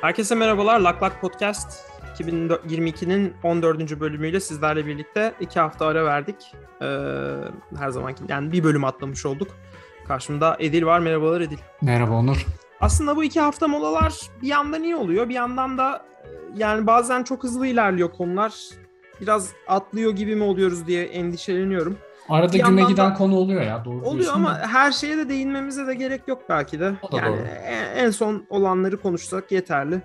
Herkese merhabalar. Lak Lak Podcast 2022'nin 14. bölümüyle sizlerle birlikte iki hafta ara verdik. Ee, her zamanki yani bir bölüm atlamış olduk. Karşımda Edil var. Merhabalar Edil. Merhaba Onur. Aslında bu iki hafta molalar bir yandan iyi oluyor. Bir yandan da e, yani bazen çok hızlı ilerliyor konular. Biraz atlıyor gibi mi oluyoruz diye endişeleniyorum. Arada güme giden da- konu oluyor ya doğru Oluyor ama da. her şeye de değinmemize de gerek yok belki de. O da yani doğru. en- son olanları konuşsak yeterli.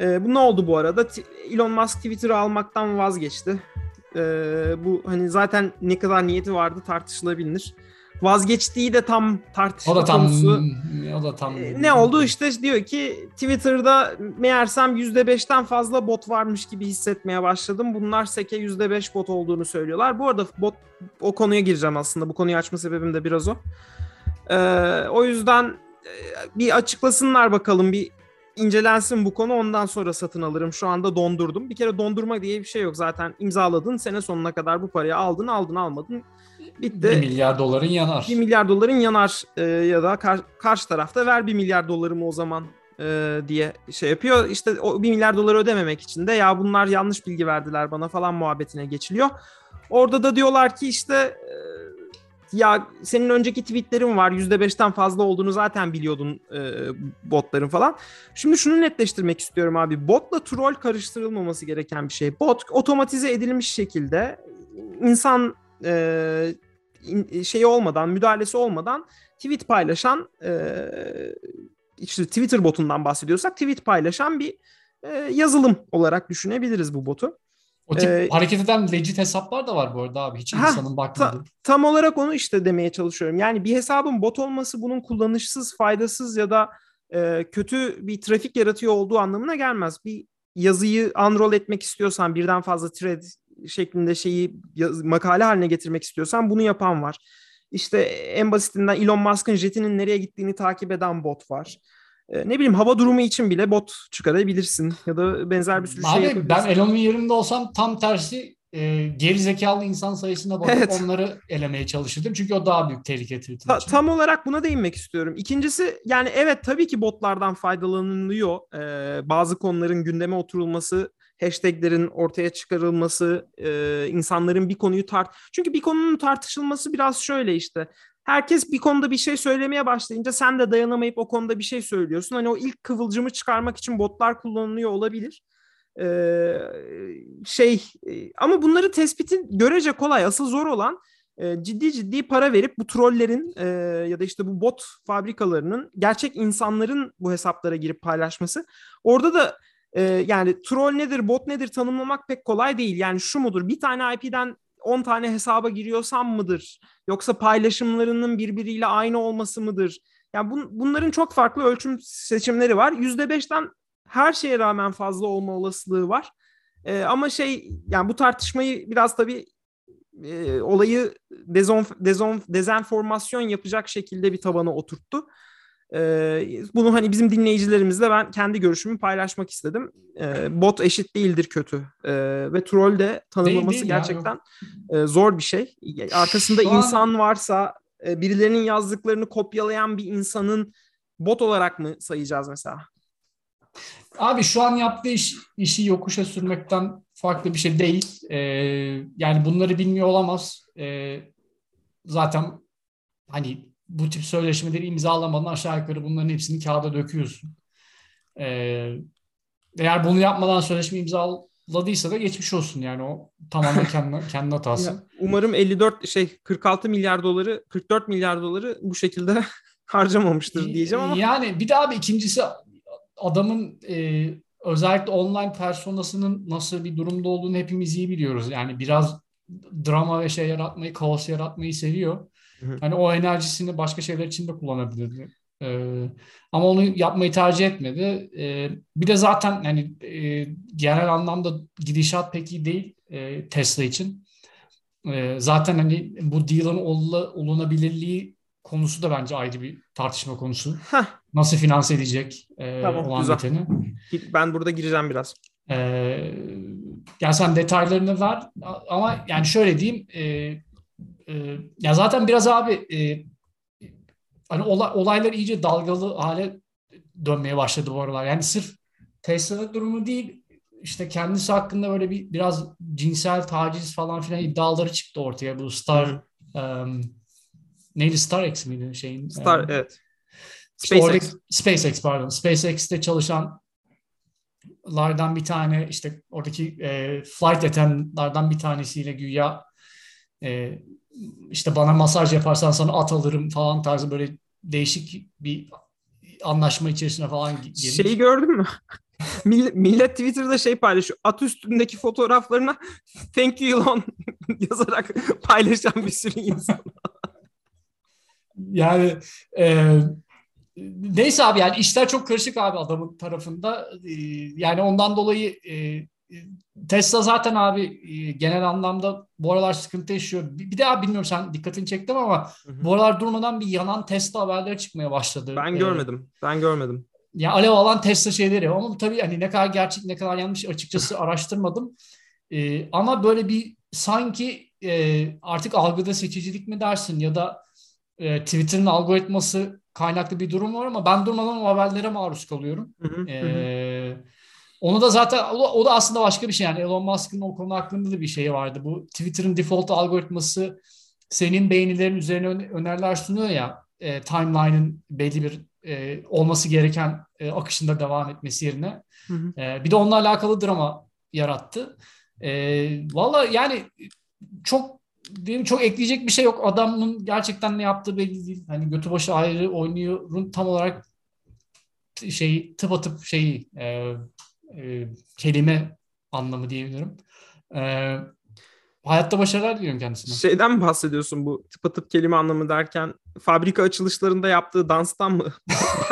Ee, bu ne oldu bu arada? Elon Musk Twitter'ı almaktan vazgeçti. Ee, bu hani zaten ne kadar niyeti vardı tartışılabilir. Vazgeçtiği de tam tartışma O da tam konusu. o da tam Ee, ne oldu işte diyor ki Twitter'da meğersem %5'ten fazla bot varmış gibi hissetmeye başladım. Bunlar seke %5 bot olduğunu söylüyorlar. Bu arada bot o konuya gireceğim aslında. Bu konuyu açma sebebim de biraz o. Ee, o yüzden e, bir açıklasınlar bakalım bir incelensin bu konu ondan sonra satın alırım. Şu anda dondurdum. Bir kere dondurma diye bir şey yok zaten. imzaladın sene sonuna kadar bu parayı aldın aldın almadın. Bitti. 1 milyar doların yanar. 1 milyar doların yanar e, ya da kar- karşı tarafta ver 1 milyar dolarımı o zaman e, diye şey yapıyor. İşte o 1 milyar doları ödememek için de ya bunlar yanlış bilgi verdiler bana falan muhabbetine geçiliyor. Orada da diyorlar ki işte e, ya senin önceki tweetlerin var %5'ten fazla olduğunu zaten biliyordun e, botların falan. Şimdi şunu netleştirmek istiyorum abi. Botla troll karıştırılmaması gereken bir şey. Bot otomatize edilmiş şekilde insan e, şeyi olmadan, müdahalesi olmadan tweet paylaşan e, işte Twitter botundan bahsediyorsak tweet paylaşan bir e, yazılım olarak düşünebiliriz bu botu. O tip Ee, hareket eden legit hesaplar da var bu arada abi. Hiç Ha, insanın bakmadığı. Tam olarak onu işte demeye çalışıyorum. Yani bir hesabın bot olması bunun kullanışsız, faydasız ya da e, kötü bir trafik yaratıyor olduğu anlamına gelmez. Bir yazıyı unroll etmek istiyorsan birden fazla thread şeklinde şeyi yaz- makale haline getirmek istiyorsan bunu yapan var. İşte en basitinden Elon Musk'ın jetinin nereye gittiğini takip eden bot var. E, ne bileyim hava durumu için bile bot çıkarabilirsin ya da benzer bir sürü şey Abi yapabilirsin. ben Elon'un yerinde olsam tam tersi e, geri zekalı insan sayısına bakıp Evet. onları elemeye çalışırdım. Çünkü o daha büyük tehlike Twitter Ta- için. tam olarak buna değinmek istiyorum. İkincisi yani evet tabii ki botlardan faydalanılıyor. Ee, bazı konuların gündeme oturulması, hashtaglerin ortaya çıkarılması, e, insanların bir konuyu tart... Çünkü bir konunun tartışılması biraz şöyle işte. Herkes bir konuda bir şey söylemeye başlayınca sen de dayanamayıp o konuda bir şey söylüyorsun. Hani o ilk kıvılcımı çıkarmak için botlar kullanılıyor olabilir. Ee, şey e, ama bunları tespitin görece kolay. Asıl zor olan e, ciddi ciddi para verip bu trollerin e, ya da işte bu bot fabrikalarının gerçek insanların bu hesaplara girip paylaşması. Orada da e, yani troll nedir, bot nedir tanımlamak pek kolay değil. Yani şu mudur? Bir tane IP'den 10 tane hesaba giriyorsam mıdır? Yoksa paylaşımlarının birbiriyle aynı olması mıdır? Yani bun- bunların çok farklı ölçüm seçimleri var. %5'ten her şeye rağmen fazla olma olasılığı var. E, ama şey yani bu tartışmayı biraz tabii e, olayı dezon, dezon, dezenformasyon yapacak şekilde bir tabana oturttu. Bunu hani bizim dinleyicilerimizle ben kendi görüşümü paylaşmak istedim. Bot eşit değildir kötü ve troll de tanımlaması Değil, değil ya, gerçekten e, zor bir şey. Arkasında Şu an- insan varsa e, birilerinin yazdıklarını kopyalayan bir insanın bot olarak mı sayacağız mesela? Abi şu an yaptığı iş, işi yokuşa sürmekten farklı bir şey değil. Ee, yani bunları bilmiyor olamaz. Ee, zaten hani bu tip sözleşmeleri imzalamadan aşağı yukarı bunların hepsini kağıda döküyorsun. Ee, eğer bunu yapmadan sözleşme imzaladıysa da geçmiş olsun yani o tamamen kendi, kendi hatası. Ya, umarım 54 şey 46 milyar doları 44 milyar doları bu şekilde harcamamıştır diyeceğim ama Yani bir daha bir ikincisi adamın e, özellikle online personasının nasıl bir durumda olduğunu hepimiz iyi biliyoruz. Yani biraz drama ve şey yaratmayı, kaos yaratmayı seviyor. Hani o enerjisini başka şeyler için de kullanabilirdi. Ee, ama onu yapmayı tercih etmedi. Ee, bir de zaten hani e, genel anlamda gidişat pek iyi değil e, Tesla için. E, zaten hani bu deal'ın ol- olunabilirliği konusu da bence ayrı bir tartışma konusu. Heh, Nasıl finanse edecek e, Tamam, olan güzel. biteni. ben burada gireceğim biraz. E, yani sen detaylarını ver ama yani şöyle diyeyim e, e, ya zaten biraz abi e, hani olay, olaylar iyice dalgalı hale dönmeye başladı bu aralar. Yani sırf Tesla'nın durumu değil işte kendisi hakkında böyle bir biraz cinsel taciz falan filan iddiaları çıktı ortaya bu Star um, neydi StarX miydi şeyin? Star um, evet. SpaceX. İşte SpaceX pardon. SpaceX'te çalışan lardan bir tane işte oradaki e, flight attendantlardan bir tanesiyle güya e, işte bana masaj yaparsan sana at alırım falan tarzı böyle değişik bir anlaşma içerisine falan girmiş. Şeyi gördün mü? Millet Twitter'da şey paylaşıyor. At üstündeki fotoğraflarına thank you Elon yazarak paylaşan bir sürü insan. yani e, neyse abi yani işler çok karışık abi adamın tarafında. E, yani ondan dolayı e, Tesla zaten abi e, genel anlamda bu aralar sıkıntı yaşıyor. Bir, daha bilmiyorum sen dikkatini çektim ama hı hı. bu aralar durmadan bir yanan Tesla haberleri çıkmaya başladı. Ben ee, görmedim. Ben görmedim. Ya alev alan Tesla şeyleri ama bu tabii hani ne kadar gerçek ne kadar yanlış açıkçası araştırmadım. Ee, ama böyle bir sanki e, artık algıda seçicilik mi dersin ya da e, Twitter'ın algoritması kaynaklı bir durum var ama ben durmadan o haberlere maruz kalıyorum. Hı hı, ee, onu da zaten o da, o da aslında başka bir şey yani Elon Musk'ın o konu hakkında da bir şey vardı. Bu Twitter'ın default algoritması senin beğenilerin üzerine öneriler sunuyor ya e, timeline'ın belli bir e, olması gereken e, akışında devam etmesi yerine. Hı hı. E, bir de onunla alakalı drama yarattı. E, Valla yani çok benim çok ekleyecek bir şey yok. Adamın gerçekten ne yaptığı belli değil. Hani götü başı ayrı oynuyor. Tam olarak şey tıp atıp şeyi e, e, kelime anlamı diyebilirim. E, hayatta başarılar diliyorum kendisine. Şeyden mi bahsediyorsun bu tıp atıp kelime anlamı derken fabrika açılışlarında yaptığı danstan mı?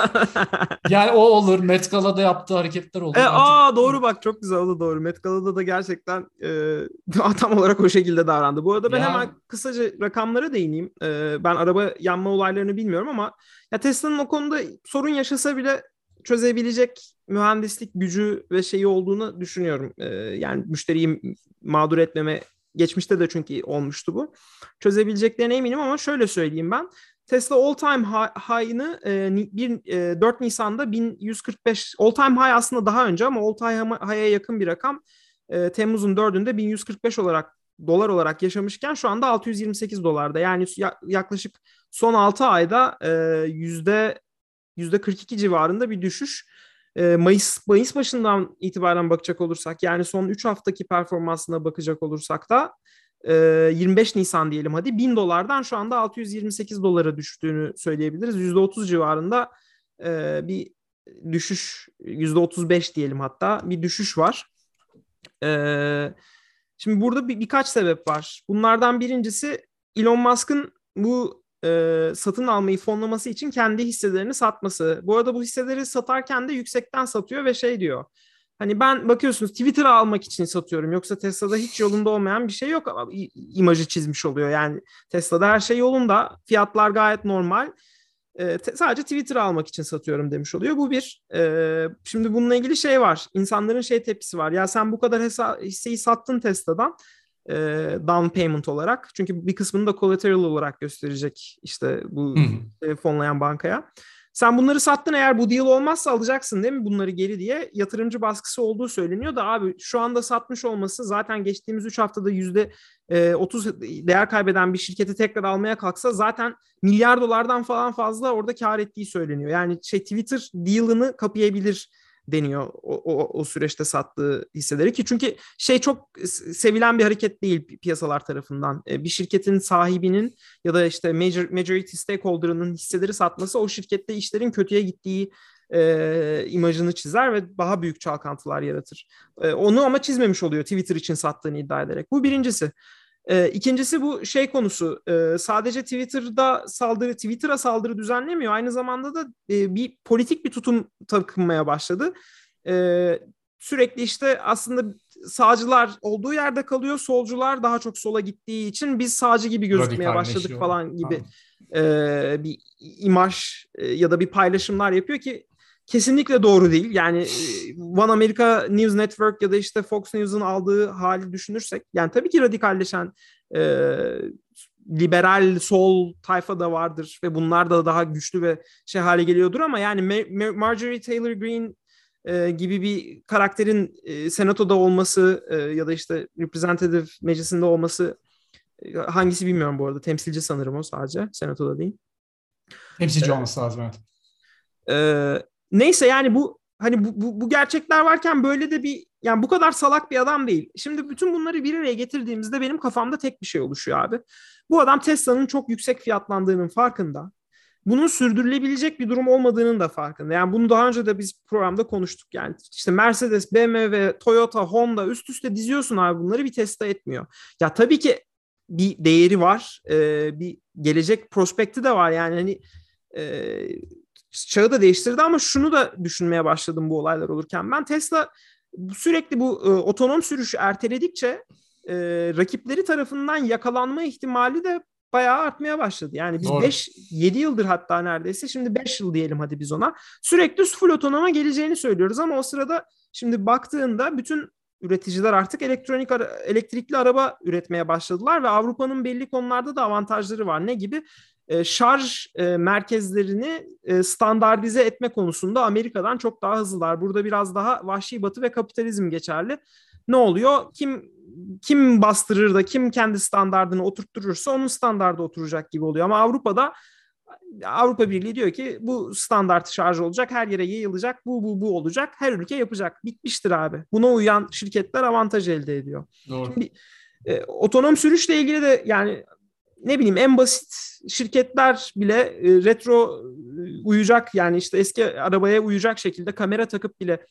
yani o olur. Met Gala'da yaptığı hareketler olur. E, aa doğru bak çok güzel o da doğru. Met Gala'da da gerçekten e, tam olarak o şekilde davrandı. Bu arada ben ya. hemen kısaca rakamlara değineyim. E, ben araba yanma olaylarını bilmiyorum ama ya Tesla'nın o konuda sorun yaşasa bile çözebilecek mühendislik gücü ve şeyi olduğunu düşünüyorum. E, yani müşteriyi mağdur etmeme geçmişte de çünkü olmuştu bu. Çözebileceklerine eminim ama şöyle söyleyeyim ben. Tesla all time high'ını e, bir, e, 4 Nisan'da 1145 all time high aslında daha önce ama all time high'a yakın bir rakam. E, Temmuz'un 4'ünde 1145 olarak dolar olarak yaşamışken şu anda 628 dolarda. Yani yaklaşık son 6 ayda e, yüzde %42 civarında bir düşüş. Mayıs Mayıs başından itibaren bakacak olursak yani son 3 haftaki performansına bakacak olursak da 25 Nisan diyelim hadi 1000 dolardan şu anda 628 dolara düştüğünü söyleyebiliriz. %30 civarında bir düşüş %35 diyelim hatta bir düşüş var. Şimdi burada bir, birkaç sebep var. Bunlardan birincisi Elon Musk'ın bu e, satın almayı fonlaması için kendi hisselerini satması. Bu arada bu hisseleri satarken de yüksekten satıyor ve şey diyor. Hani ben bakıyorsunuz Twitter almak için satıyorum. Yoksa Tesla'da hiç yolunda olmayan bir şey yok. ama imajı çizmiş oluyor. Yani Tesla'da her şey yolunda. Fiyatlar gayet normal. E, te, sadece Twitter almak için satıyorum demiş oluyor. Bu bir. E, şimdi bununla ilgili şey var. İnsanların şey tepkisi var. Ya sen bu kadar hisseyi sattın Tesla'dan e, down payment olarak. Çünkü bir kısmını da collateral olarak gösterecek işte bu hmm. fonlayan bankaya. Sen bunları sattın eğer bu deal olmazsa alacaksın değil mi bunları geri diye yatırımcı baskısı olduğu söyleniyor da abi şu anda satmış olması zaten geçtiğimiz 3 haftada yüzde 30 e, değer kaybeden bir şirketi tekrar almaya kalksa zaten milyar dolardan falan fazla orada kar ettiği söyleniyor. Yani şey Twitter deal'ını kapayabilir deniyor o, o, o süreçte sattığı hisseleri ki çünkü şey çok sevilen bir hareket değil piyasalar tarafından. E, bir şirketin sahibinin ya da işte major, majority stakeholder'ının hisseleri satması o şirkette işlerin kötüye gittiği e, imajını çizer ve daha büyük çalkantılar yaratır. E, onu ama çizmemiş oluyor Twitter için sattığını iddia ederek. Bu birincisi. E, ikincisi bu şey konusu. E, sadece Twitter'da saldırı, Twitter'a saldırı düzenlemiyor. Aynı zamanda da e, bir politik bir tutum takınmaya başladı. E, sürekli işte aslında sağcılar olduğu yerde kalıyor, solcular daha çok sola gittiği için biz sağcı gibi gözükmeye başladık falan gibi e, bir imaj e, ya da bir paylaşımlar yapıyor ki kesinlikle doğru değil. Yani e, One America News Network ya da işte Fox News'un aldığı hali düşünürsek yani tabii ki radikalleşen e, liberal sol tayfa da vardır ve bunlar da daha güçlü ve şey hale geliyordur ama yani Marjorie Taylor Greene e, gibi bir karakterin e, senatoda olması e, ya da işte representative meclisinde olması e, hangisi bilmiyorum bu arada. Temsilci sanırım o sadece. Senatoda değil. Temsilci ee, olması lazım evet. E, neyse yani bu hani bu, bu, bu gerçekler varken böyle de bir yani bu kadar salak bir adam değil. Şimdi bütün bunları bir araya getirdiğimizde benim kafamda tek bir şey oluşuyor abi. Bu adam Tesla'nın çok yüksek fiyatlandığının farkında. Bunun sürdürülebilecek bir durum olmadığının da farkında. Yani bunu daha önce de biz programda konuştuk. Yani işte Mercedes, BMW, Toyota, Honda üst üste diziyorsun abi bunları bir Tesla etmiyor. Ya tabii ki bir değeri var. E, bir gelecek prospekti de var. Yani hani e, çağı da değiştirdi ama şunu da düşünmeye başladım bu olaylar olurken. Ben Tesla sürekli bu e, otonom sürüşü erteledikçe e, rakipleri tarafından yakalanma ihtimali de bayağı artmaya başladı. Yani biz 5 7 yıldır hatta neredeyse şimdi 5 yıl diyelim hadi biz ona. Sürekli full otonoma geleceğini söylüyoruz ama o sırada şimdi baktığında bütün üreticiler artık elektronik ara, elektrikli araba üretmeye başladılar ve Avrupa'nın belli konularda da avantajları var. Ne gibi? E, şarj e, merkezlerini e, standartize etme konusunda Amerika'dan çok daha hızlılar. Burada biraz daha vahşi batı ve kapitalizm geçerli. Ne oluyor? Kim kim bastırır da kim kendi standardını oturtturursa onun standardı oturacak gibi oluyor. Ama Avrupa'da Avrupa Birliği diyor ki bu standart şarj olacak, her yere yayılacak, bu bu bu olacak, her ülke yapacak. Bitmiştir abi. Buna uyan şirketler avantaj elde ediyor. Doğru. Şimdi, e, otonom sürüşle ilgili de yani ne bileyim en basit şirketler bile e, retro e, uyacak yani işte eski arabaya uyacak şekilde kamera takıp bile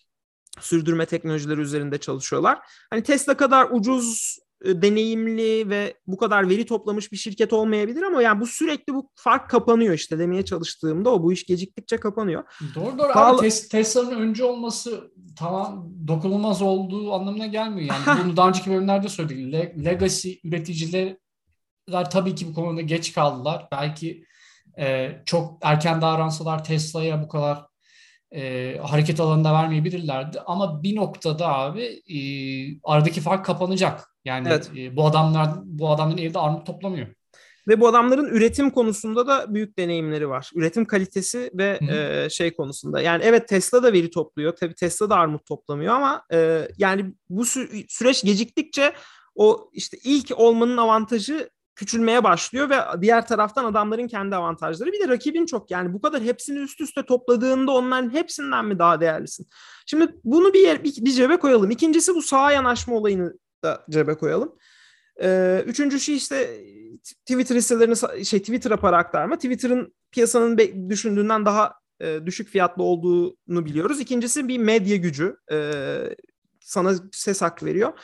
sürdürme teknolojileri üzerinde çalışıyorlar. Hani Tesla kadar ucuz, e, deneyimli ve bu kadar veri toplamış bir şirket olmayabilir ama yani bu sürekli bu fark kapanıyor işte demeye çalıştığımda o bu iş geciktikçe kapanıyor. Doğru doğru Pahalı... abi Tes- Tesla'nın önce olması tamam dokunulmaz olduğu anlamına gelmiyor. Yani bunu daha önceki bölümlerde söyledik. Le- legacy üreticiler tabii ki bu konuda geç kaldılar. Belki e, çok erken davransalar Tesla'ya bu kadar e, hareket alanında vermeyebilirlerdi. Ama bir noktada abi e, aradaki fark kapanacak. Yani evet. e, bu adamlar bu adamların evde armut toplamıyor. Ve bu adamların üretim konusunda da büyük deneyimleri var. Üretim kalitesi ve e, şey konusunda. Yani evet Tesla da veri topluyor. Tabii Tesla da armut toplamıyor ama e, yani bu sü- süreç geciktikçe o işte ilk olmanın avantajı küçülmeye başlıyor ve diğer taraftan adamların kendi avantajları. Bir de rakibin çok yani bu kadar hepsini üst üste topladığında onların hepsinden mi daha değerlisin? Şimdi bunu bir, yer, bir, bir cebe koyalım. İkincisi bu sağa yanaşma olayını da cebe koyalım. Ee, üçüncü şey işte Twitter hisselerini şey Twitter'a para aktarma. Twitter'ın piyasanın be, düşündüğünden daha e, düşük fiyatlı olduğunu biliyoruz. İkincisi bir medya gücü. E, sana ses hakkı veriyor.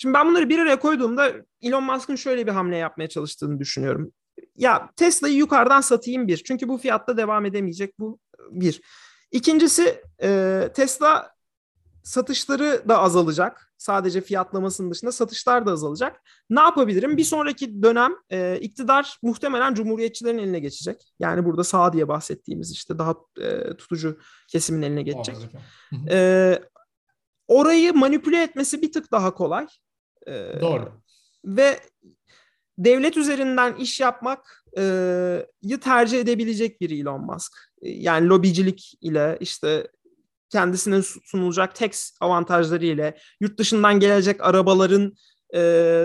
Şimdi ben bunları bir araya koyduğumda Elon Musk'ın şöyle bir hamle yapmaya çalıştığını düşünüyorum. Ya Tesla'yı yukarıdan satayım bir. Çünkü bu fiyatta devam edemeyecek bu bir. İkincisi e, Tesla satışları da azalacak. Sadece fiyatlamasının dışında satışlar da azalacak. Ne yapabilirim? Bir sonraki dönem e, iktidar muhtemelen cumhuriyetçilerin eline geçecek. Yani burada sağ diye bahsettiğimiz işte daha e, tutucu kesimin eline geçecek. E, orayı manipüle etmesi bir tık daha kolay. Ee, Doğru. Ve devlet üzerinden iş yapmak e, tercih edebilecek bir Elon Musk. Yani lobicilik ile işte kendisine sunulacak tax avantajları ile yurt dışından gelecek arabaların e,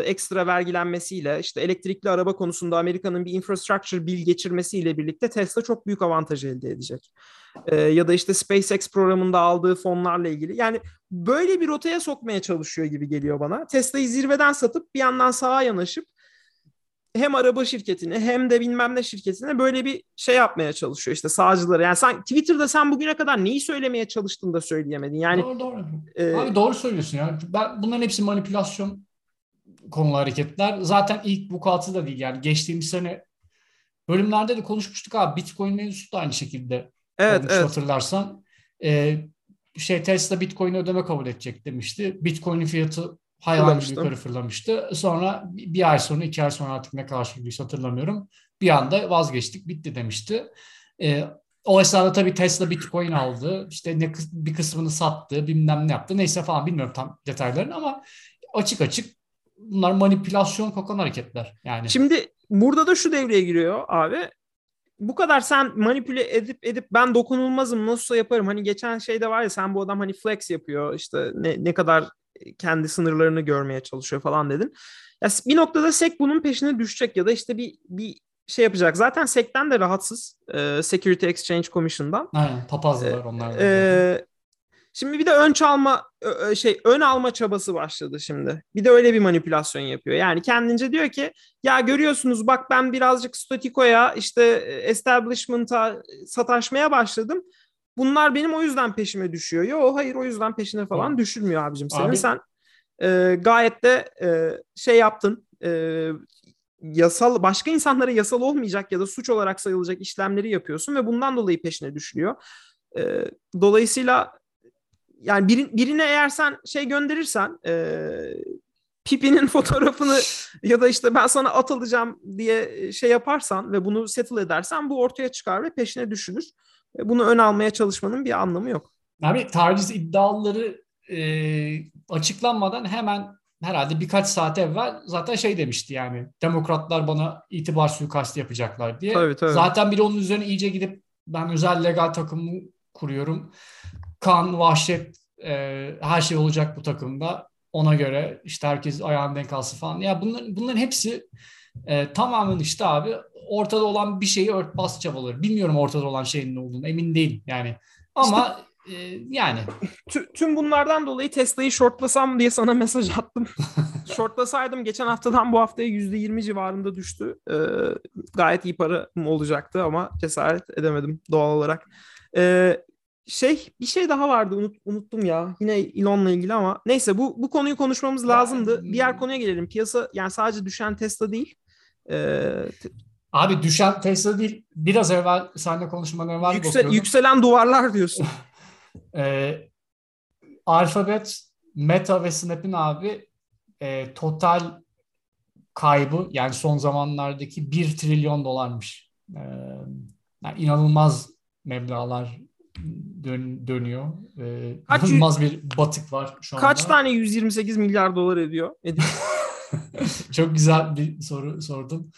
ekstra vergilenmesiyle işte elektrikli araba konusunda Amerika'nın bir infrastructure bill geçirmesiyle birlikte Tesla çok büyük avantaj elde edecek. E, ya da işte SpaceX programında aldığı fonlarla ilgili. Yani böyle bir rotaya sokmaya çalışıyor gibi geliyor bana. Tesla'yı zirveden satıp bir yandan sağa yanaşıp hem araba şirketine hem de bilmem ne şirketine böyle bir şey yapmaya çalışıyor işte sağcıları. Yani sen Twitter'da sen bugüne kadar neyi söylemeye çalıştın da söyleyemedin. Yani doğru doğru. E, Abi doğru söylüyorsun ya. Ben bunların hepsi manipülasyon konulu hareketler. Zaten ilk bu vukuatı da değil yani geçtiğimiz sene bölümlerde de konuşmuştuk abi. Bitcoin mevzusu da aynı şekilde evet, evet. hatırlarsan. Ee, şey Tesla Bitcoin ödeme kabul edecek demişti. Bitcoin'in fiyatı hayvan yukarı fırlamıştı. Sonra bir ay sonra, iki ay sonra artık ne kadar sürdüyse hatırlamıyorum. Bir anda vazgeçtik, bitti demişti. Ee, o esnada tabii Tesla Bitcoin aldı. İşte ne bir kısmını sattı, bilmem ne yaptı. Neyse falan bilmiyorum tam detaylarını ama açık açık bunlar manipülasyon kokan hareketler yani. Şimdi burada da şu devreye giriyor abi. bu kadar sen manipüle edip edip ben dokunulmazım nasılsa yaparım. Hani geçen şeyde var ya sen bu adam hani flex yapıyor işte ne, ne kadar kendi sınırlarını görmeye çalışıyor falan dedin. Ya bir noktada SEC bunun peşine düşecek ya da işte bir bir şey yapacak. Zaten SEC'ten de rahatsız. E, Security Exchange Commission'dan. Aynen papazlar onlar. E, şimdi bir de ön çalma şey ön alma çabası başladı şimdi. Bir de öyle bir manipülasyon yapıyor. Yani kendince diyor ki ya görüyorsunuz bak ben birazcık statikoya işte establishment'a sataşmaya başladım. Bunlar benim o yüzden peşime düşüyor. Yo hayır o yüzden peşine falan Abi. düşürmüyor abicim. Senin Abi. sen e, gayet de e, şey yaptın. E, yasal başka insanlara yasal olmayacak ya da suç olarak sayılacak işlemleri yapıyorsun ve bundan dolayı peşine düşülüyor. E, dolayısıyla yani bir, birine eğer sen şey gönderirsen e, Pipi'nin fotoğrafını ya da işte ben sana at alacağım diye şey yaparsan ve bunu settle edersen bu ortaya çıkar ve peşine düşülür. E, bunu ön almaya çalışmanın bir anlamı yok. Abi taciz iddiaları e, açıklanmadan hemen herhalde birkaç saat evvel zaten şey demişti yani demokratlar bana itibar suikastı yapacaklar diye. Tabii, tabii. Zaten bir onun üzerine iyice gidip ben özel legal takımı kuruyorum. Kan, vahşet e, her şey olacak bu takımda. Ona göre işte herkes ayağını denk alsın falan. Ya bunların, bunların hepsi e, tamamen işte abi ortada olan bir şeyi örtbas çabaları. Bilmiyorum ortada olan şeyin ne olduğunu emin değilim yani. Ama işte yani. Tüm bunlardan dolayı Tesla'yı shortlasam diye sana mesaj attım. Shortlasaydım geçen haftadan bu haftaya %20 civarında düştü. Ee, gayet iyi para olacaktı ama cesaret edemedim doğal olarak. Ee, şey bir şey daha vardı unut, unuttum ya. Yine Elon'la ilgili ama neyse bu bu konuyu konuşmamız lazımdı. Diğer konuya gelelim. Piyasa yani sadece düşen Tesla değil. Ee, Abi düşen Tesla değil. Biraz evvel seninle konuşmadan evvel Yüksel, Yükselen duvarlar diyorsun. E, Alphabet, Meta ve Snap'in abi e, total kaybı yani son zamanlardaki 1 trilyon dolarmış. E, yani inanılmaz meblalar dön, dönüyor. E, kaç inanılmaz bir batık var şu anda. Kaç tane 128 milyar dolar ediyor? Çok güzel bir soru sordun.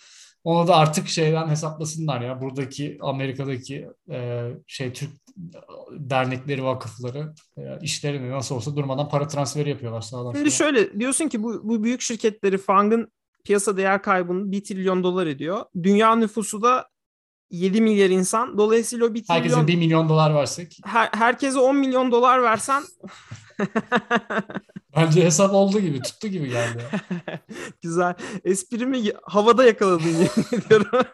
Onu da artık şeyden hesaplasınlar ya. Buradaki Amerika'daki e, şey Türk dernekleri, vakıfları e, işlerini nasıl olsa durmadan para transferi yapıyorlar sağdan Şimdi şöyle diyorsun ki bu, bu büyük şirketleri Fang'ın piyasa değer kaybının 1 trilyon dolar ediyor. Dünya nüfusu da 7 milyar insan. Dolayısıyla o 1 trilyon... Herkese 1 milyon dolar versek. Her, herkese 10 milyon dolar versen... Bence hesap oldu gibi, tuttu gibi geldi. Güzel. Esprimi havada yakaladın yemin ediyorum.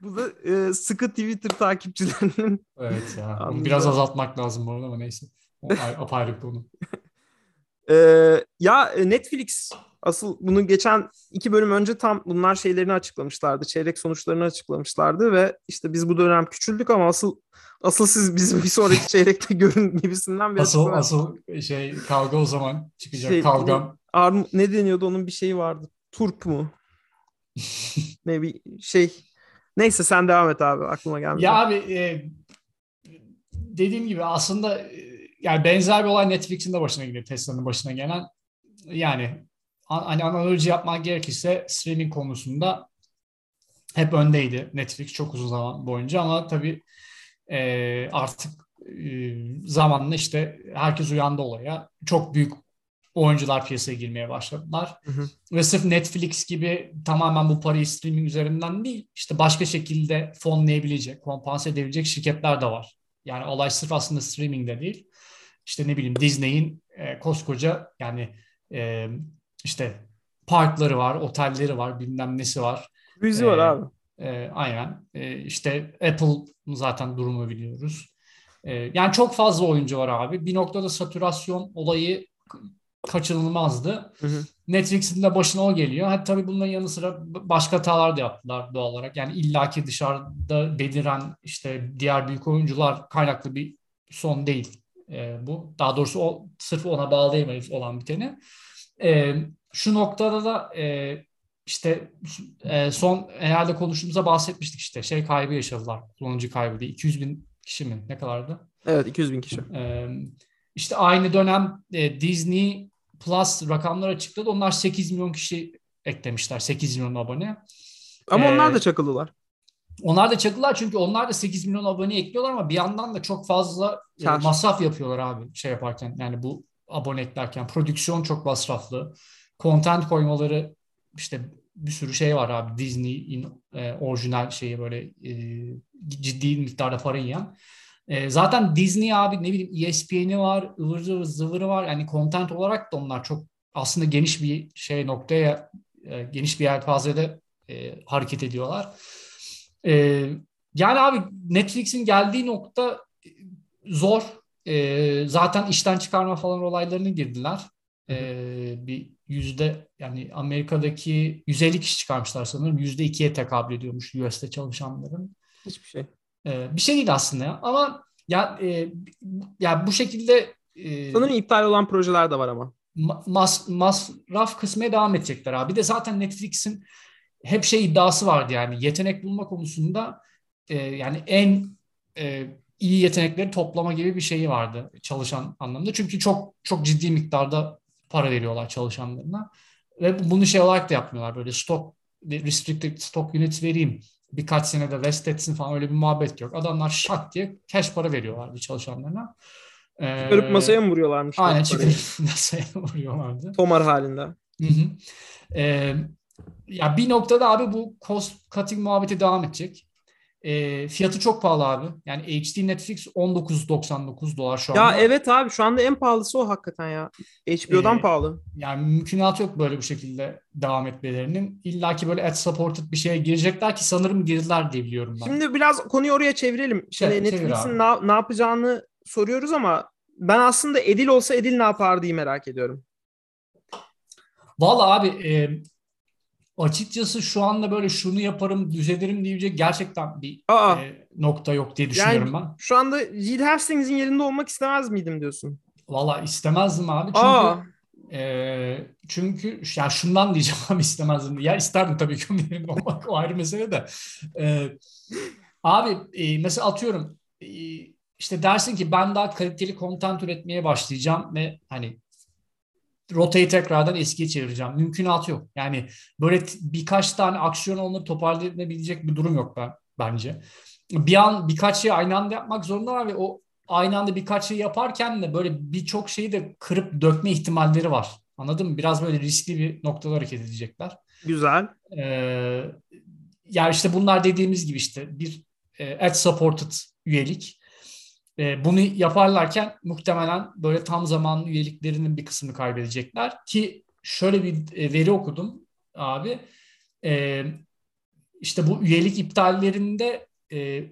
Bu da e, sıkı Twitter takipçilerinin. Evet ya. Onu biraz azaltmak lazım bu arada ama neyse. O apayrı konu. ee, ya e, Netflix asıl bunu geçen iki bölüm önce tam bunlar şeylerini açıklamışlardı. Çeyrek sonuçlarını açıklamışlardı ve işte biz bu dönem küçüldük ama asıl asıl siz bizim bir sonraki çeyrekte görün gibisinden bir asıl, Asıl şey kavga o zaman çıkacak şey, kavgam. Arm, ne deniyordu onun bir şeyi vardı. Turp mu? ne bir şey Neyse sen devam et abi aklıma gelmedi. Ya abi e, dediğim gibi aslında e, yani benzer bir olay Netflix'in de başına geliyor Tesla'nın başına gelen. Yani hani analoji yapmak gerekirse streaming konusunda hep öndeydi Netflix çok uzun zaman boyunca ama tabii e, artık e, zamanla işte herkes uyandı olaya. Çok büyük oyuncular piyasaya girmeye başladılar. Hı hı. Ve sırf Netflix gibi tamamen bu parayı streaming üzerinden değil, işte başka şekilde fonlayabilecek, kompanse edebilecek şirketler de var. Yani olay sırf aslında streamingde değil. İşte ne bileyim Disney'in e, koskoca yani e, işte parkları var, otelleri var, bilmem nesi var. Müziği e, var abi. E, aynen. E, işte Apple zaten durumu biliyoruz. E, yani çok fazla oyuncu var abi. Bir noktada satürasyon olayı kaçınılmazdı. Hı hı. Netflix'in de başına o geliyor. Hadi tabii bunların yanı sıra başka hatalar da yaptılar doğal olarak. Yani illaki dışarıda beliren işte diğer büyük oyuncular kaynaklı bir son değil e, bu. Daha doğrusu o sırf ona bağlayamayız olan biteni. E, şu noktada da e, işte e, son herhalde konuştuğumuzda bahsetmiştik işte şey kaybı yaşadılar. Kullanıcı kaybı diye. 200 bin kişi mi? Ne kadardı? Evet 200 bin kişi. E, işte aynı dönem e, Disney Plus rakamlar açıkladı. Onlar 8 milyon kişi eklemişler. 8 milyon abone. Ama ee, onlar da çakıldılar. onlar da çakılar çünkü onlar da 8 milyon abone ekliyorlar ama bir yandan da çok fazla e, masraf yapıyorlar abi şey yaparken. Yani bu abone eklerken. Prodüksiyon çok masraflı. Content koymaları işte bir sürü şey var abi. Disney'in e, orijinal şeyi böyle e, ciddi miktarda para yiyen. E, zaten Disney abi ne bileyim ESPN'i var, ıvır zıvırı var. Yani content olarak da onlar çok aslında geniş bir şey noktaya e, geniş bir yelpazede e, hareket ediyorlar. E, yani abi Netflix'in geldiği nokta zor. E, zaten işten çıkarma falan olaylarını girdiler. E, bir yüzde yani Amerika'daki 150 kişi çıkarmışlar sanırım. Yüzde ikiye tekabül ediyormuş US'te çalışanların. Hiçbir şey. E, bir şey değil aslında ya. Ama ya, e, ya bu şekilde e, sanırım iptal olan projeler de var ama. Mas, masraf kısmaya devam edecekler abi. Bir de zaten Netflix'in hep şey iddiası vardı yani yetenek bulma konusunda e, yani en e, iyi yetenekleri toplama gibi bir şeyi vardı çalışan anlamda. Çünkü çok çok ciddi miktarda para veriyorlar çalışanlarına. Ve bunu şey olarak da yapmıyorlar. Böyle stok, restricted stock units vereyim. Birkaç senede vest etsin falan öyle bir muhabbet yok. Adamlar şak diye cash para veriyorlar bir çalışanlarına. Ee, çıkarıp masaya mı vuruyorlarmış? Aynen çıkarıp masaya vuruyorlardı. Tomar halinde. Hı hı. Ee, ya bir noktada abi bu cost cutting muhabbeti devam edecek. E, fiyatı çok pahalı abi. Yani HD Netflix 19.99 dolar şu anda. Ya evet abi şu anda en pahalısı o hakikaten ya. HBO'dan ee, pahalı. Yani mümkünat yok böyle bu şekilde devam etmelerinin. İlla ki böyle ad supported bir şeye girecekler ki sanırım girdiler diye biliyorum ben. Şimdi biraz konuyu oraya çevirelim. Şimdi evet, Netflix'in ne, ne yapacağını soruyoruz ama ben aslında Edil olsa Edil ne yapar diye merak ediyorum. Valla abi e, açıkçası şu anda böyle şunu yaparım, düzelirim diyecek gerçekten bir e, nokta yok diye düşünüyorum yani, ben. Şu anda Reed Hastings'in yerinde olmak istemez miydim diyorsun? Valla istemezdim abi. Çünkü Aa. E, çünkü ya şundan diyeceğim abi istemezdim. Ya isterdim tabii ki onun yerinde olmak o ayrı mesele de. E, abi e, mesela atıyorum e, işte dersin ki ben daha kaliteli content üretmeye başlayacağım ve hani rotayı tekrardan eskiye çevireceğim. Mümkünatı yok. Yani böyle birkaç tane aksiyon alınıp toparlanabilecek bir durum yok ben, bence. Bir an birkaç şeyi aynı anda yapmak zorundalar ve o aynı anda birkaç şey yaparken de böyle birçok şeyi de kırıp dökme ihtimalleri var. Anladın mı? Biraz böyle riskli bir noktada hareket edecekler. Güzel. Ee, yani işte bunlar dediğimiz gibi işte bir e, ad supported üyelik e, bunu yaparlarken muhtemelen böyle tam zamanlı üyeliklerinin bir kısmını kaybedecekler ki şöyle bir e, veri okudum abi. E, işte bu üyelik iptallerinde e,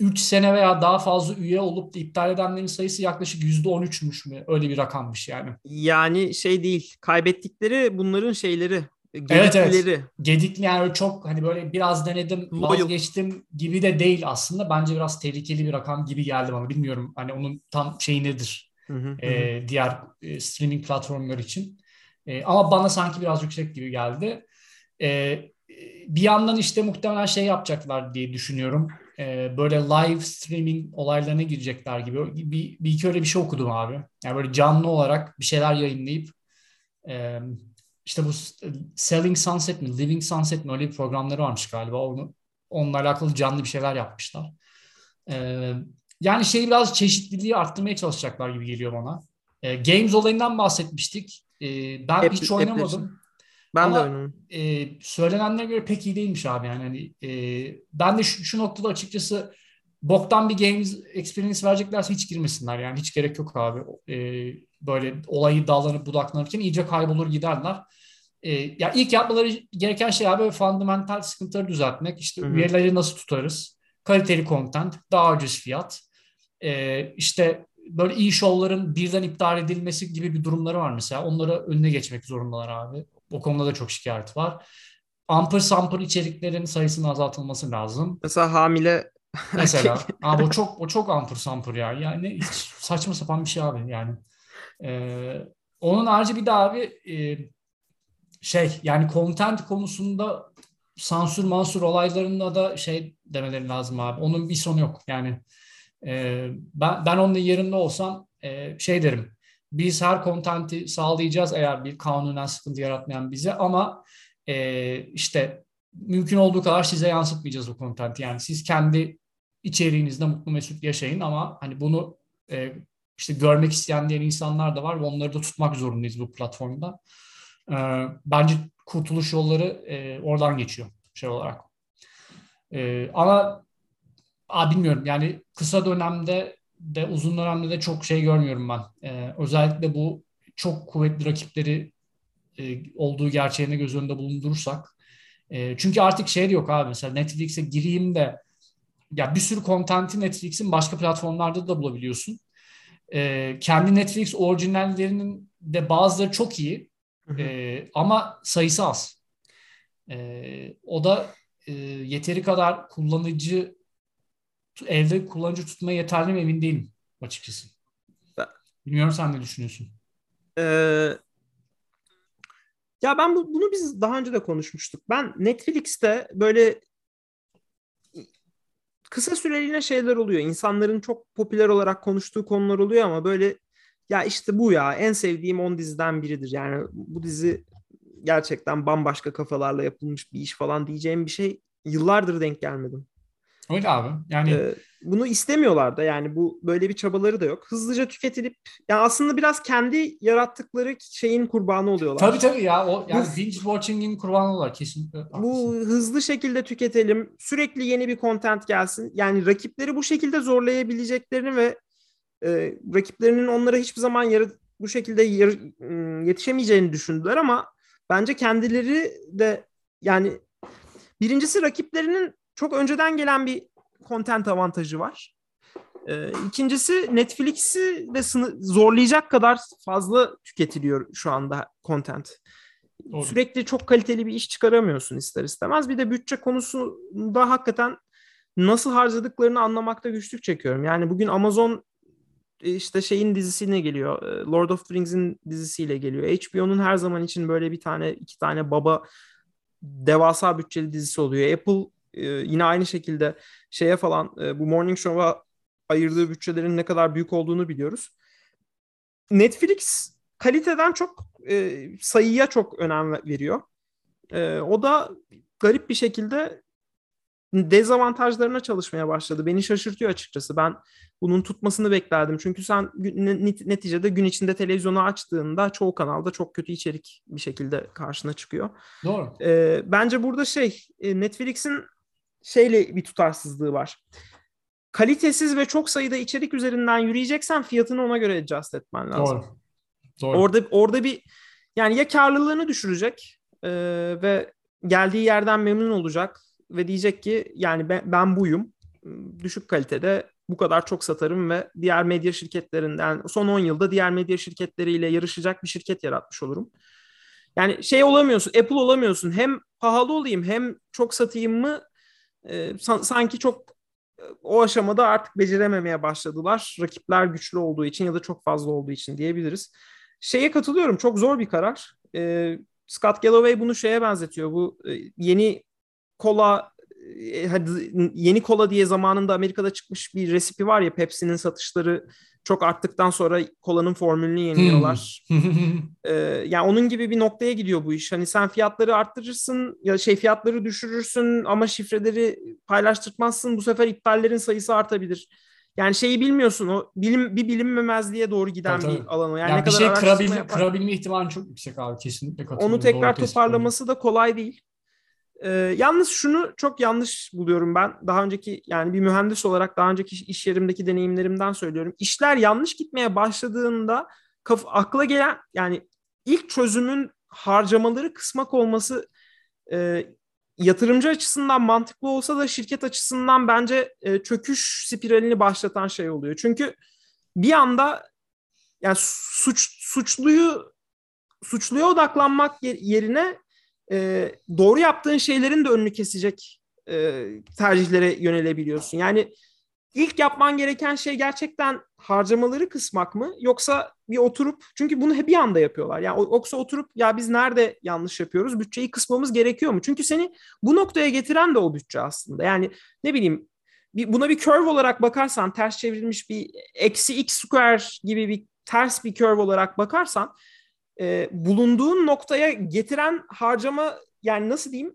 3 sene veya daha fazla üye olup da iptal edenlerin sayısı yaklaşık %13'müş mü? Öyle bir rakammış yani. Yani şey değil. Kaybettikleri bunların şeyleri Evet evet. Gedikli yani çok hani böyle biraz denedim vazgeçtim gibi de değil aslında. Bence biraz tehlikeli bir rakam gibi geldi bana. Bilmiyorum hani onun tam şeyi nedir hı hı, hı. diğer e, streaming platformları için. E, ama bana sanki biraz yüksek gibi geldi. E, bir yandan işte muhtemelen şey yapacaklar diye düşünüyorum. E, böyle live streaming olaylarına girecekler gibi. Bir, bir iki öyle bir şey okudum abi. Yani böyle canlı olarak bir şeyler yayınlayıp e, işte bu Selling Sunset mi, Living Sunset mi öyle bir programları varmış galiba. Onu, onunla alakalı canlı bir şeyler yapmışlar. Ee, yani şeyi biraz çeşitliliği arttırmaya çalışacaklar gibi geliyor bana. Ee, Games olayından bahsetmiştik. Ee, ben Hep, hiç oynamadım. Ben Ama, de oynadım. E, söylenenlere göre pek iyi değilmiş abi. Yani hani, e, ben de şu, şu noktada açıkçası boktan bir games experience vereceklerse hiç girmesinler. Yani hiç gerek yok abi. E, böyle olayı dallanıp budaklanırken iyice kaybolur giderler. E, ya ilk yapmaları gereken şey abi fundamental sıkıntıları düzeltmek. İşte Hı-hı. üyeleri nasıl tutarız? Kaliteli content, daha ucuz fiyat. E, işte böyle iyi şovların birden iptal edilmesi gibi bir durumları var mesela. Onları önüne geçmek zorundalar abi. O konuda da çok şikayet var. Ampır sampır içeriklerin sayısının azaltılması lazım. Mesela hamile Mesela. abi o çok o çok ampır sampır ya. Yani hiç saçma sapan bir şey abi yani. Ee, onun harici bir de abi e, şey yani content konusunda sansür mansur olaylarında da şey demeleri lazım abi. Onun bir sonu yok. Yani e, ben, ben onun yerinde olsam e, şey derim. Biz her kontenti sağlayacağız eğer bir kanunen sıkıntı yaratmayan bize ama e, işte mümkün olduğu kadar size yansıtmayacağız o kontenti. Yani siz kendi içeriğinizde mutlu mesut yaşayın ama hani bunu e, işte görmek isteyen diğer insanlar da var ve onları da tutmak zorundayız bu platformda. E, bence kurtuluş yolları e, oradan geçiyor şey olarak. E, ama a, bilmiyorum yani kısa dönemde de uzun dönemde de çok şey görmüyorum ben. E, özellikle bu çok kuvvetli rakipleri e, olduğu gerçeğini göz önünde bulundurursak. E, çünkü artık şey yok abi mesela Netflix'e gireyim de ya bir sürü kontenti Netflix'in başka platformlarda da bulabiliyorsun. E, kendi Netflix orijinallerinin de bazıları çok iyi e, ama sayısı az. E, o da e, yeteri kadar kullanıcı evde kullanıcı tutmaya yeterli mi emin değilim açıkçası. Bilmiyorum sen ne düşünüyorsun? Ee, ya ben bu, bunu biz daha önce de konuşmuştuk. Ben Netflix'te böyle kısa süreliğine şeyler oluyor. İnsanların çok popüler olarak konuştuğu konular oluyor ama böyle ya işte bu ya en sevdiğim 10 diziden biridir. Yani bu dizi gerçekten bambaşka kafalarla yapılmış bir iş falan diyeceğim bir şey yıllardır denk gelmedim. Öyle abi. Yani ee, bunu istemiyorlar da yani bu böyle bir çabaları da yok. Hızlıca tüketilip yani aslında biraz kendi yarattıkları şeyin kurbanı oluyorlar. Tabii tabii ya o yani binge watching'in kurbanı oluyorlar kesinlikle. Bu hızlı şekilde tüketelim. Sürekli yeni bir content gelsin. Yani rakipleri bu şekilde zorlayabileceklerini ve e, rakiplerinin onlara hiçbir zaman yarı, bu şekilde yarı, yetişemeyeceğini düşündüler ama bence kendileri de yani birincisi rakiplerinin çok önceden gelen bir content avantajı var. Ee, ikincisi Netflix'i de zorlayacak kadar fazla tüketiliyor şu anda content. Doğru. Sürekli çok kaliteli bir iş çıkaramıyorsun ister istemez. Bir de bütçe konusunda hakikaten nasıl harcadıklarını anlamakta güçlük çekiyorum. Yani bugün Amazon e, işte şeyin dizisine geliyor. E, Lord of the Rings'in dizisiyle geliyor. HBO'nun her zaman için böyle bir tane iki tane baba devasa bütçeli dizisi oluyor. Apple e, yine aynı şekilde şeye falan bu Morning Show'a ayırdığı bütçelerin ne kadar büyük olduğunu biliyoruz. Netflix kaliteden çok sayıya çok önem veriyor. o da garip bir şekilde dezavantajlarına çalışmaya başladı. Beni şaşırtıyor açıkçası. Ben bunun tutmasını beklerdim. Çünkü sen neticede gün içinde televizyonu açtığında çoğu kanalda çok kötü içerik bir şekilde karşına çıkıyor. Doğru. Ee, bence burada şey e, Netflix'in şeyle bir tutarsızlığı var. Kalitesiz ve çok sayıda içerik üzerinden yürüyeceksen fiyatını ona göre adjust etmen lazım. Doğru. Doğru. Orada orada bir yani ya karlılığını düşürecek e, ve geldiği yerden memnun olacak ve diyecek ki yani ben, ben buyum düşük kalitede bu kadar çok satarım ve diğer medya şirketlerinden son 10 yılda diğer medya şirketleriyle yarışacak bir şirket yaratmış olurum. Yani şey olamıyorsun, Apple olamıyorsun. Hem pahalı olayım hem çok satayım mı sanki çok o aşamada artık becerememeye başladılar. Rakipler güçlü olduğu için ya da çok fazla olduğu için diyebiliriz. Şeye katılıyorum. Çok zor bir karar. Scott Galloway bunu şeye benzetiyor. Bu yeni kola hadi yeni kola diye zamanında Amerika'da çıkmış bir resipi var ya Pepsi'nin satışları çok arttıktan sonra kolanın formülünü yeniliyorlar. Hmm. ee, yani onun gibi bir noktaya gidiyor bu iş. Hani sen fiyatları arttırırsın ya şey fiyatları düşürürsün ama şifreleri paylaştırmazsın. Bu sefer iptallerin sayısı artabilir. Yani şeyi bilmiyorsun o bilim bir bilinmemezliğe doğru giden tabii, bir alan o. Yani, yani ne bir kadar şey kırabilme, kırabilme ihtimali çok yüksek abi kesinlikle Onu tekrar toparlaması da kolay değil. Ee, yalnız şunu çok yanlış buluyorum ben. Daha önceki yani bir mühendis olarak daha önceki iş yerimdeki deneyimlerimden söylüyorum. İşler yanlış gitmeye başladığında kaf- akla gelen yani ilk çözümün harcamaları kısmak olması e, yatırımcı açısından mantıklı olsa da şirket açısından bence e, çöküş spiralini başlatan şey oluyor. Çünkü bir anda yani suç suçluyu suçluya odaklanmak yerine e, doğru yaptığın şeylerin de önünü kesecek e, tercihlere yönelebiliyorsun. Yani ilk yapman gereken şey gerçekten harcamaları kısmak mı yoksa bir oturup çünkü bunu bir anda yapıyorlar. Yani yoksa oturup ya biz nerede yanlış yapıyoruz? Bütçeyi kısmamız gerekiyor mu? Çünkü seni bu noktaya getiren de o bütçe aslında. Yani ne bileyim bir, buna bir curve olarak bakarsan ters çevrilmiş bir eksi x square gibi bir ters bir curve olarak bakarsan e, bulunduğun noktaya getiren harcama yani nasıl diyeyim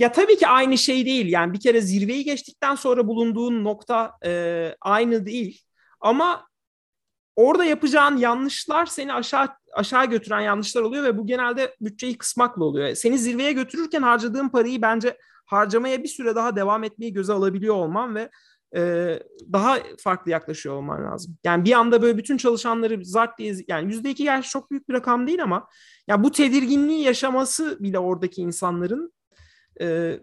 ya tabii ki aynı şey değil. Yani bir kere zirveyi geçtikten sonra bulunduğun nokta e, aynı değil. Ama orada yapacağın yanlışlar seni aşağı aşağı götüren yanlışlar oluyor ve bu genelde bütçeyi kısmakla oluyor. Seni zirveye götürürken harcadığın parayı bence harcamaya bir süre daha devam etmeyi göze alabiliyor olman ve e, daha farklı yaklaşıyor olman lazım. Yani bir anda böyle bütün çalışanları zart diye yani yüzde iki gerçi çok büyük bir rakam değil ama ya bu tedirginliği yaşaması bile oradaki insanların e,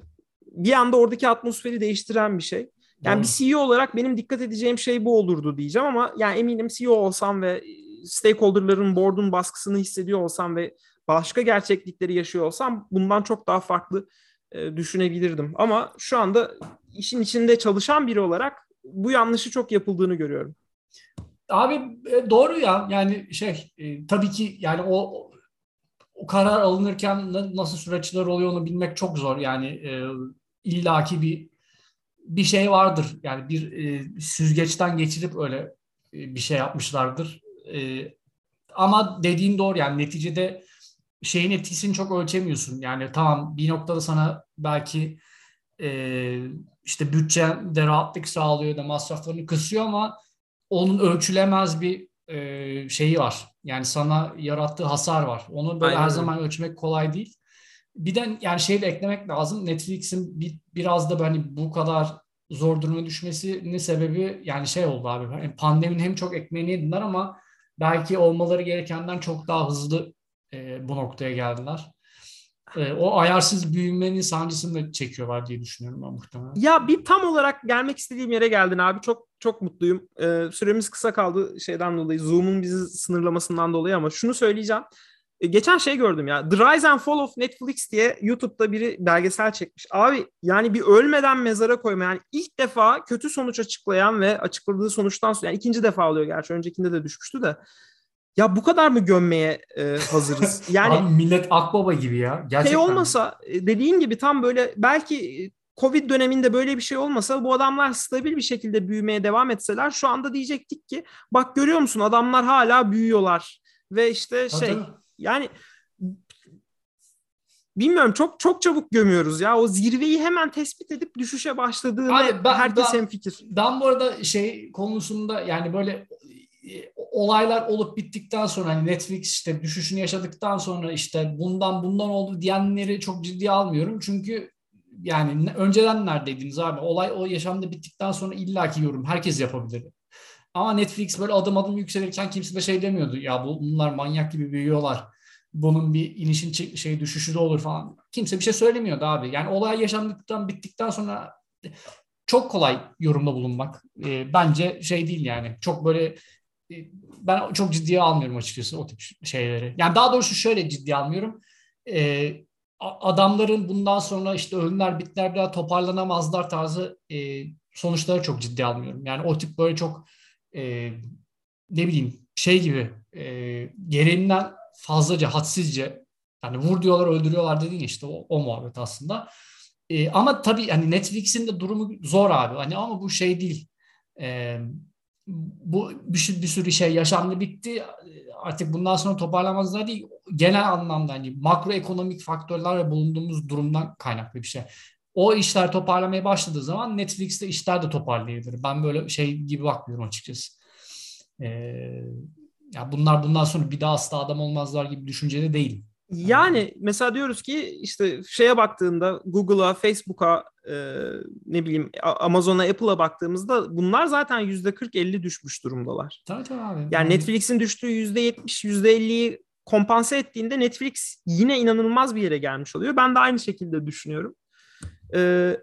bir anda oradaki atmosferi değiştiren bir şey. Yani Doğru. bir CEO olarak benim dikkat edeceğim şey bu olurdu diyeceğim ama yani eminim CEO olsam ve stakeholderların board'un baskısını hissediyor olsam ve başka gerçeklikleri yaşıyor olsam bundan çok daha farklı e, düşünebilirdim. Ama şu anda işin içinde çalışan biri olarak bu yanlışı çok yapıldığını görüyorum. Abi e, doğru ya. Yani şey e, tabii ki yani o o karar alınırken nasıl süreçler oluyor onu bilmek çok zor. Yani illaki bir bir şey vardır. Yani bir süzgeçten geçirip öyle bir şey yapmışlardır. Ama dediğin doğru. Yani neticede şeyin etkisini çok ölçemiyorsun. Yani tamam bir noktada sana belki e, işte bütçende rahatlık sağlıyor da masraflarını kısıyor ama onun ölçülemez bir e, şeyi var. Yani sana yarattığı hasar var. Onu böyle Aynen. her zaman ölçmek kolay değil. Bir de yani şeyi de eklemek lazım. Netflix'in bir, biraz da hani bu kadar zor duruma düşmesinin sebebi yani şey oldu abi. Yani pandeminin hem çok ekmeğini yediler ama belki olmaları gerekenden çok daha hızlı e, bu noktaya geldiler. E, o ayarsız büyümenin sancısını da çekiyorlar diye düşünüyorum ben muhtemelen. Ya bir tam olarak gelmek istediğim yere geldin abi. Çok çok mutluyum. E, süremiz kısa kaldı şeyden dolayı. Zoom'un bizi sınırlamasından dolayı ama şunu söyleyeceğim. E, geçen şey gördüm ya. The Rise and Fall of Netflix diye YouTube'da biri belgesel çekmiş. Abi yani bir ölmeden mezara koyma. Yani ilk defa kötü sonuç açıklayan ve açıkladığı sonuçtan sonra yani ikinci defa oluyor gerçi. Öncekinde de düşmüştü de. Ya bu kadar mı gömmeye e, hazırız? Yani Abi millet akbaba gibi ya. Gerçekten. Şey olmasa e, dediğin gibi tam böyle belki e, Covid döneminde böyle bir şey olmasa bu adamlar stabil bir şekilde büyümeye devam etseler şu anda diyecektik ki bak görüyor musun adamlar hala büyüyorlar ve işte şey Tabii. yani bilmiyorum çok çok çabuk gömüyoruz ya. O zirveyi hemen tespit edip düşüşe başladığını Abi ben, herkes ben, fikir. Ben bu arada şey konusunda yani böyle olaylar olup bittikten sonra hani Netflix işte düşüşünü yaşadıktan sonra işte bundan bundan oldu diyenleri çok ciddiye almıyorum. Çünkü yani önceden neredeydiniz abi? Olay o yaşamda bittikten sonra illaki yorum herkes yapabilir. Ama Netflix böyle adım adım yükselirken kimse de şey demiyordu. Ya bunlar manyak gibi büyüyorlar. Bunun bir inişin şey düşüşü de olur falan. Kimse bir şey söylemiyordu abi. Yani olay yaşandıktan bittikten sonra çok kolay yorumda bulunmak. E, bence şey değil yani. Çok böyle ben çok ciddiye almıyorum açıkçası o tip şeyleri. Yani daha doğrusu şöyle ciddiye almıyorum. E, adamların bundan sonra işte ölümler bitler bir daha toparlanamazlar tarzı e, sonuçları çok ciddiye almıyorum. Yani o tip böyle çok e, ne bileyim şey gibi e, gereğinden fazlaca hadsizce yani vur diyorlar öldürüyorlar dediğin işte o, o muhabbet aslında. E, ama tabii hani Netflix'in de durumu zor abi. Hani ama bu şey değil. E, bu bir, bir sürü şey yaşandı bitti. Artık bundan sonra toparlamazlar değil. Genel anlamda hani makroekonomik faktörler ve bulunduğumuz durumdan kaynaklı bir şey. O işler toparlamaya başladığı zaman Netflix'te işler de toparlayabilir. Ben böyle şey gibi bakmıyorum açıkçası. Ee, ya bunlar bundan sonra bir daha asla adam olmazlar gibi düşüncede değilim. Yani mesela diyoruz ki işte şeye baktığında Google'a, Facebook'a, e, ne bileyim Amazon'a, Apple'a baktığımızda bunlar zaten yüzde 40-50 düşmüş durumdalar. Tabii tabii abi. Yani Netflix'in düştüğü yüzde 70, yüzde 50'yi kompanse ettiğinde Netflix yine inanılmaz bir yere gelmiş oluyor. Ben de aynı şekilde düşünüyorum. Ee,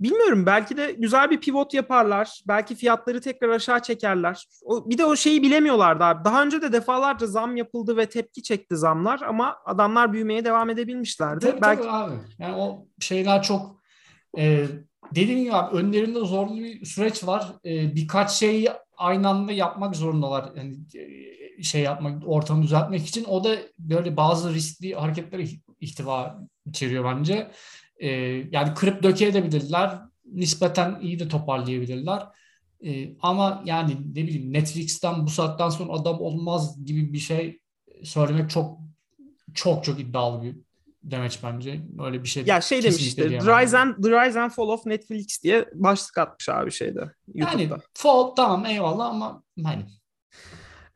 Bilmiyorum belki de güzel bir pivot yaparlar. Belki fiyatları tekrar aşağı çekerler. O, bir de o şeyi bilemiyorlardı abi. Daha önce de defalarca zam yapıldı ve tepki çekti zamlar ama adamlar büyümeye devam edebilmişlerdi. Tabii belki... tabii abi. Yani o şeyler çok e, dediğim gibi abi önlerinde zorlu bir süreç var. E, birkaç şeyi aynı anda yapmak zorundalar. Yani e, şey yapmak, ortamı düzeltmek için. O da böyle bazı riskli hareketlere ihtiva içeriyor bence. E, yani kırıp döke edebilirler. Nispeten iyi de toparlayabilirler. E, ama yani ne bileyim Netflix'ten bu saatten sonra adam olmaz gibi bir şey söylemek çok çok çok iddialı bir demeç bence. Öyle bir şey. Ya şey demiş işte The Rise, and, The Rise and Fall of Netflix diye başlık atmış abi şeyde YouTube'da. Yani Fall tamam eyvallah ama hani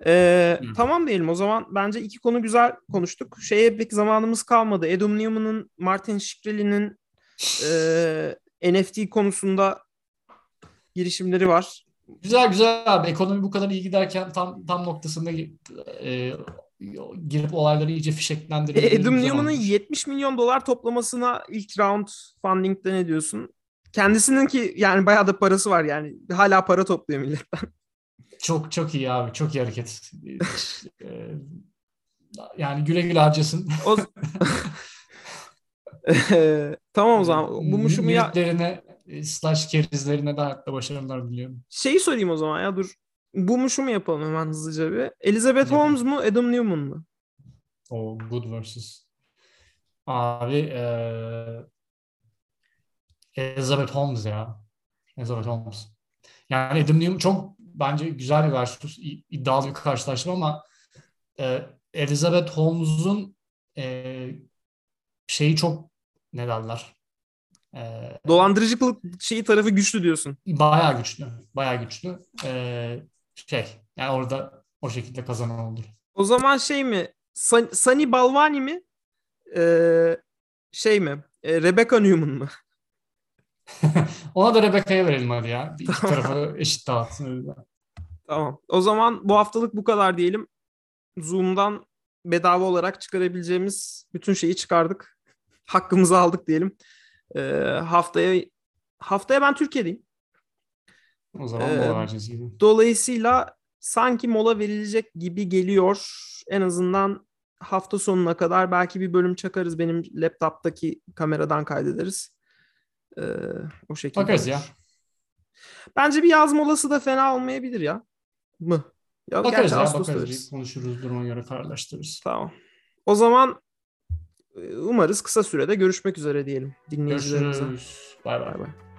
ee, tamam diyelim o zaman bence iki konu güzel konuştuk. Şeye pek zamanımız kalmadı. Adam Newman'ın, Martin Shkreli'nin e, NFT konusunda girişimleri var. Güzel güzel abi. Ekonomi bu kadar iyi giderken tam tam noktasında e, girip olayları iyice fişeklendirip. E, Adam Newman'ın 70 milyon dolar toplamasına ilk round funding'de ne diyorsun? Kendisinin ki yani bayağı da parası var yani. Hala para topluyor milletten. Çok çok iyi abi. Çok iyi hareket. yani güle güle harcasın. O... tamam o zaman. Bu muşumu ya... slash kerizlerine de hayatta başarılar diliyorum. Şeyi sorayım o zaman ya dur. Bu muşu mu yapalım hemen hızlıca bir. Elizabeth evet. Holmes mu Adam Newman mı? O good versus. Abi ee... Elizabeth Holmes ya. Elizabeth Holmes. Yani Adam Newman çok bence güzel bir versus, iddialı bir karşılaşma ama e, Elizabeth Holmes'un e, şeyi çok ne derler? E, Dolandırıcılık şeyi tarafı güçlü diyorsun. Bayağı güçlü. Bayağı güçlü. E, şey yani orada o şekilde kazanan olur. O zaman şey mi? Sunny Balvani mi? Ee, şey mi? Ee, Rebecca Newman mı? Ona da Rebecca'ya verelim hadi ya. Bir iki tarafı eşit dağıtsın. Tamam. O zaman bu haftalık bu kadar diyelim. Zoom'dan bedava olarak çıkarabileceğimiz bütün şeyi çıkardık. Hakkımızı aldık diyelim. Ee, haftaya haftaya ben Türkiye'deyim. O zaman ee, mola vereceğiz gibi. Dolayısıyla sanki mola verilecek gibi geliyor. En azından hafta sonuna kadar belki bir bölüm çakarız. Benim laptop'taki kameradan kaydederiz. Ee, o şekilde. Bakarız ya. Bence bir yaz molası da fena olmayabilir ya. Mı? Ya, bakarız ya bakarız. Konuşuruz duruma göre kararlaştırırız. Tamam. O zaman e, umarız kısa sürede görüşmek üzere diyelim dinleyicilerimize. Görüşürüz. Bay bay.